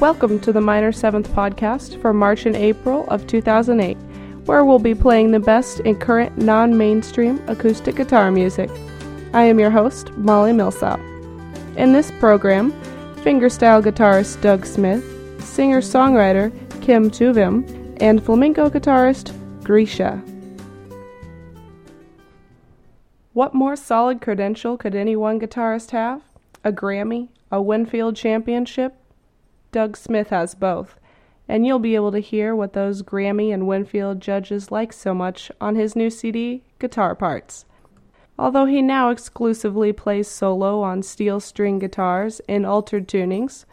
Welcome to the Minor 7th podcast for March and April of 2008, where we'll be playing the best in current non mainstream acoustic guitar music. I am your host, Molly Millsap. In this program, fingerstyle guitarist Doug Smith, singer songwriter Kym Tuvim, and flamenco guitarist Grisha. What more solid credential could any one guitarist have? A Grammy? A Winfield Championship? Doug Smith has both, and you'll be able to hear what those Grammy and Winfield judges like so much on his new CD, Guitar Parts. Although he now exclusively plays solo on steel string guitars in altered tunings,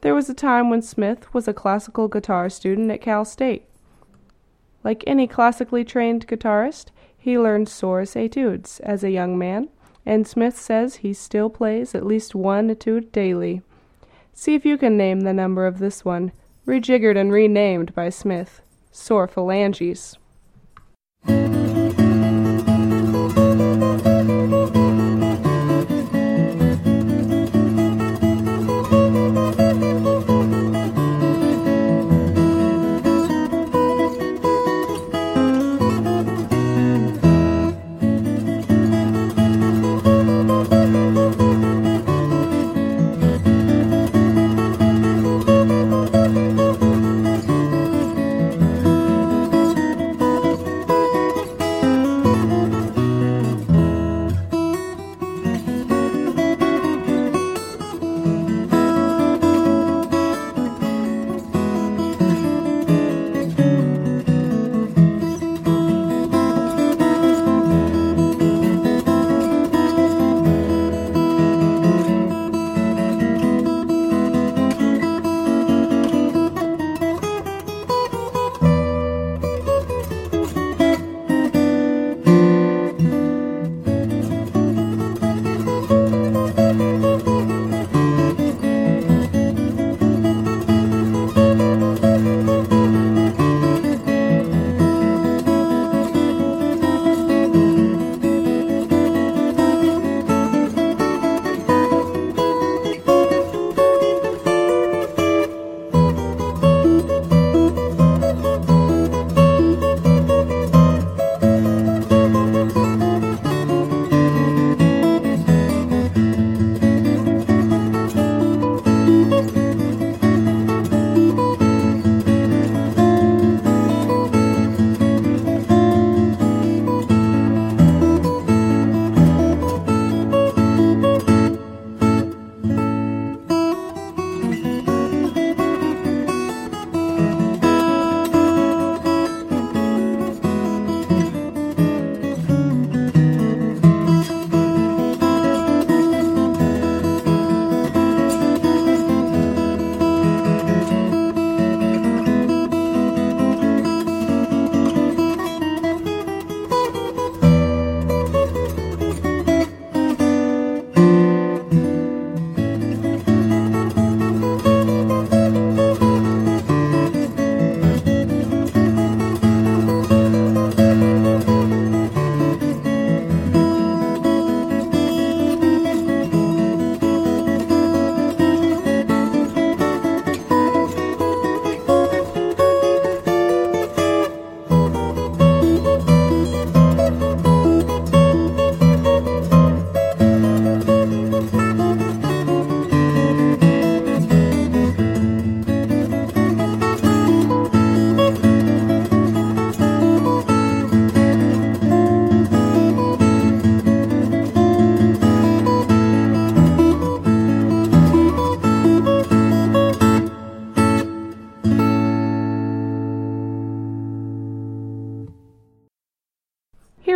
there was a time when Smith was a classical guitar student at Cal State. Like any classically trained guitarist, he learned Sor etudes as a young man, and Smith says he still plays at least one etude daily. See if you can name the number of this one, rejiggered and renamed by Smith. Sore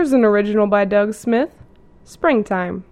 Here's an original by Doug Smith Springtime.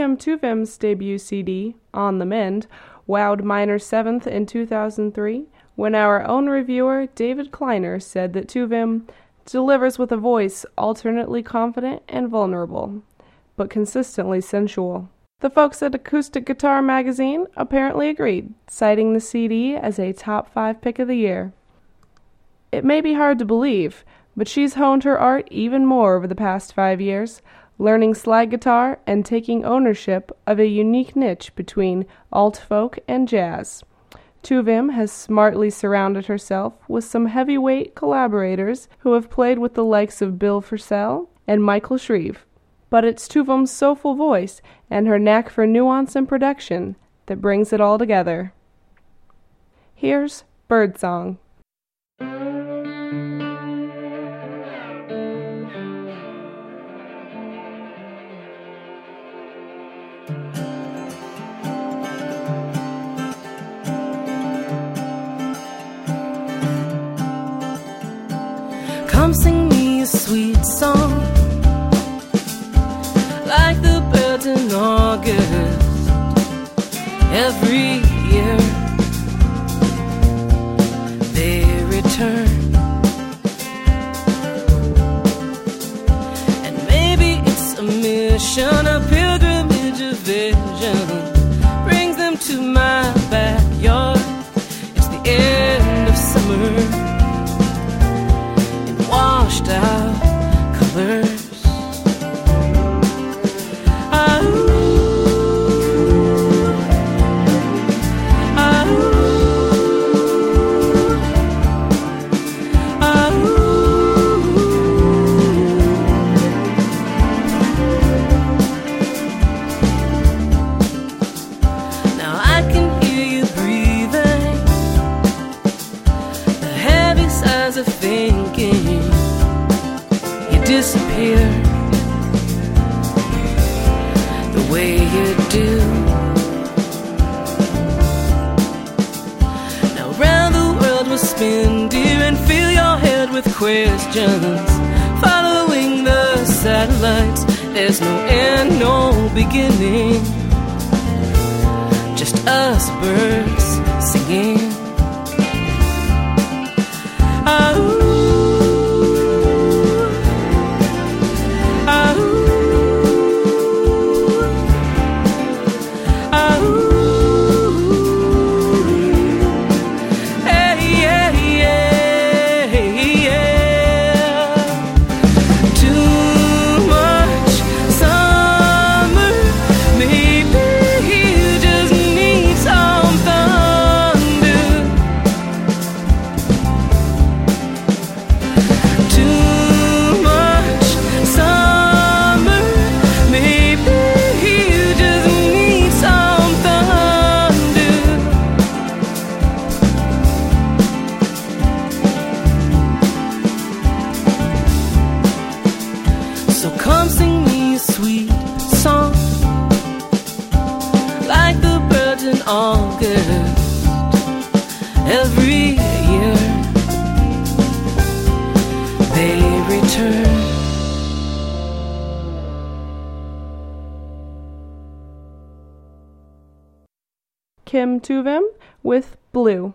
Tuvim's debut CD, On the Mend, wowed minor 7th in 2003 when our own reviewer, David Kleiner, said that Tuvim delivers with a voice alternately confident and vulnerable, but consistently sensual. The folks at Acoustic Guitar Magazine apparently agreed, citing the CD as a top 5 pick of the year. It may be hard to believe, but she's honed her art even more over the past five years, learning slide guitar and taking ownership of a unique niche between alt folk and jazz. Tuvim has smartly surrounded herself with some heavyweight collaborators who have played with the likes of Bill Frisell and Michael Shrieve. But it's Tuvim's soulful voice and her knack for nuance and production that brings it all together. Here's Birdsong. Questions. Following the satellites, there's no end, no beginning. Just us birds singing. Ah, Kym Tuvim with Blue.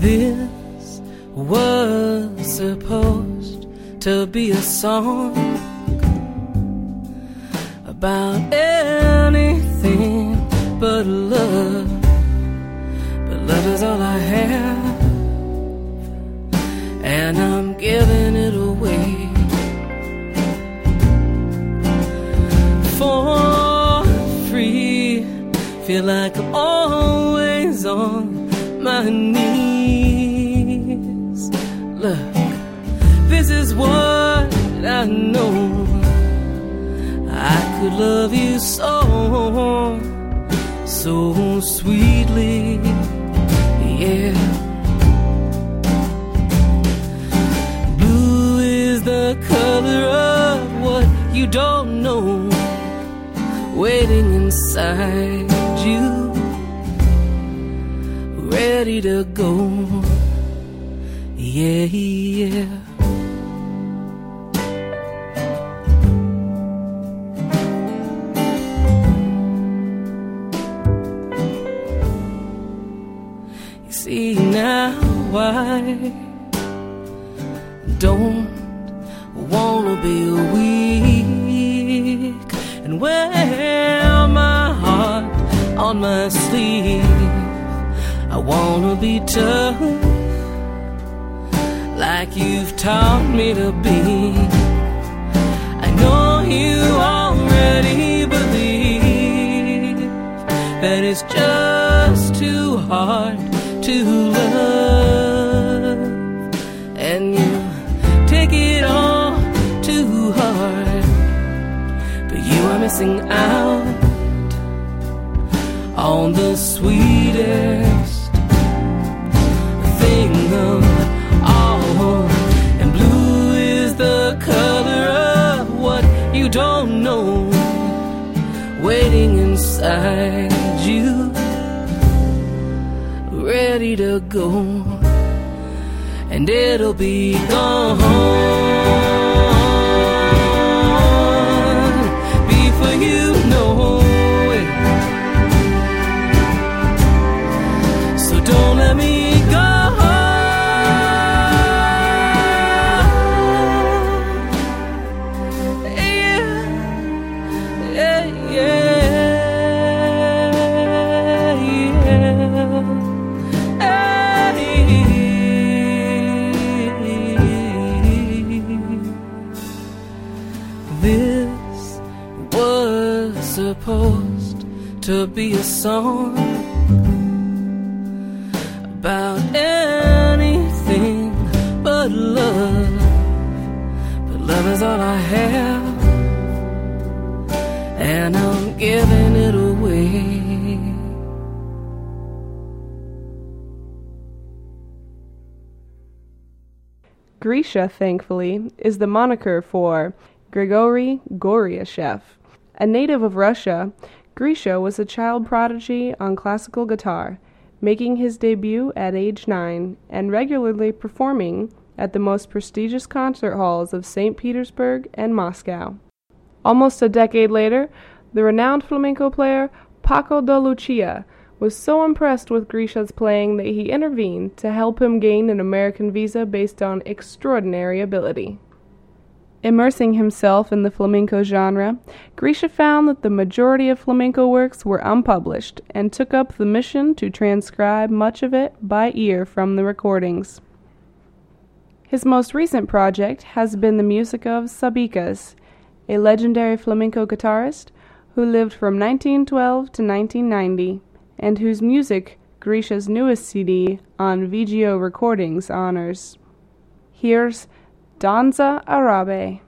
This was supposed to be a song about anything but love. Love is all I have, and I'm giving it away for free. Feel like I'm always on my knees. Look, this is what I know. I could love you so, so sweetly, you don't know, waiting inside you. ready to go. Yeah, yeah. You see now why don't wanna be weak wear my heart on my sleeve. I wanna be tough like you've taught me to be. I know you already believe that it's just too hard to love, missing out on the sweetest thing of all. And blue is the color of what you don't know, waiting inside you, ready to go, and it'll be gone Grisha, thankfully, is the moniker for Grigory Goryachev. A native of Russia, Grisha was a child prodigy on classical guitar, making his debut at age nine and regularly performing at the most prestigious concert halls of St. Petersburg and Moscow. Almost a decade later, the renowned flamenco player Paco de Lucia was so impressed with Grisha's playing that he intervened to help him gain an American visa based on extraordinary ability. Immersing himself in the flamenco genre, Grisha found that the majority of flamenco works were unpublished and took up the mission to transcribe much of it by ear from the recordings. His most recent project has been the music of Sabicas, a legendary flamenco guitarist who lived from 1912 to 1990 and whose music Grisha's newest CD on VGO Recordings honors. Here's Danza Arabe.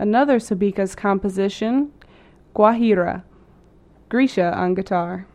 Another Sabicas composition, Guajira, Grisha on guitar.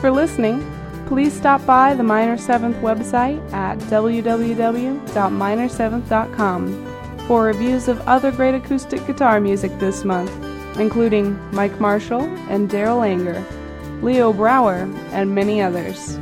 For listening. Please stop by the Minor 7th website at www.minor7th.com for reviews of other great acoustic guitar music this month, including Mike Marshall and Darol Anger, Leo Brouwer, and many others.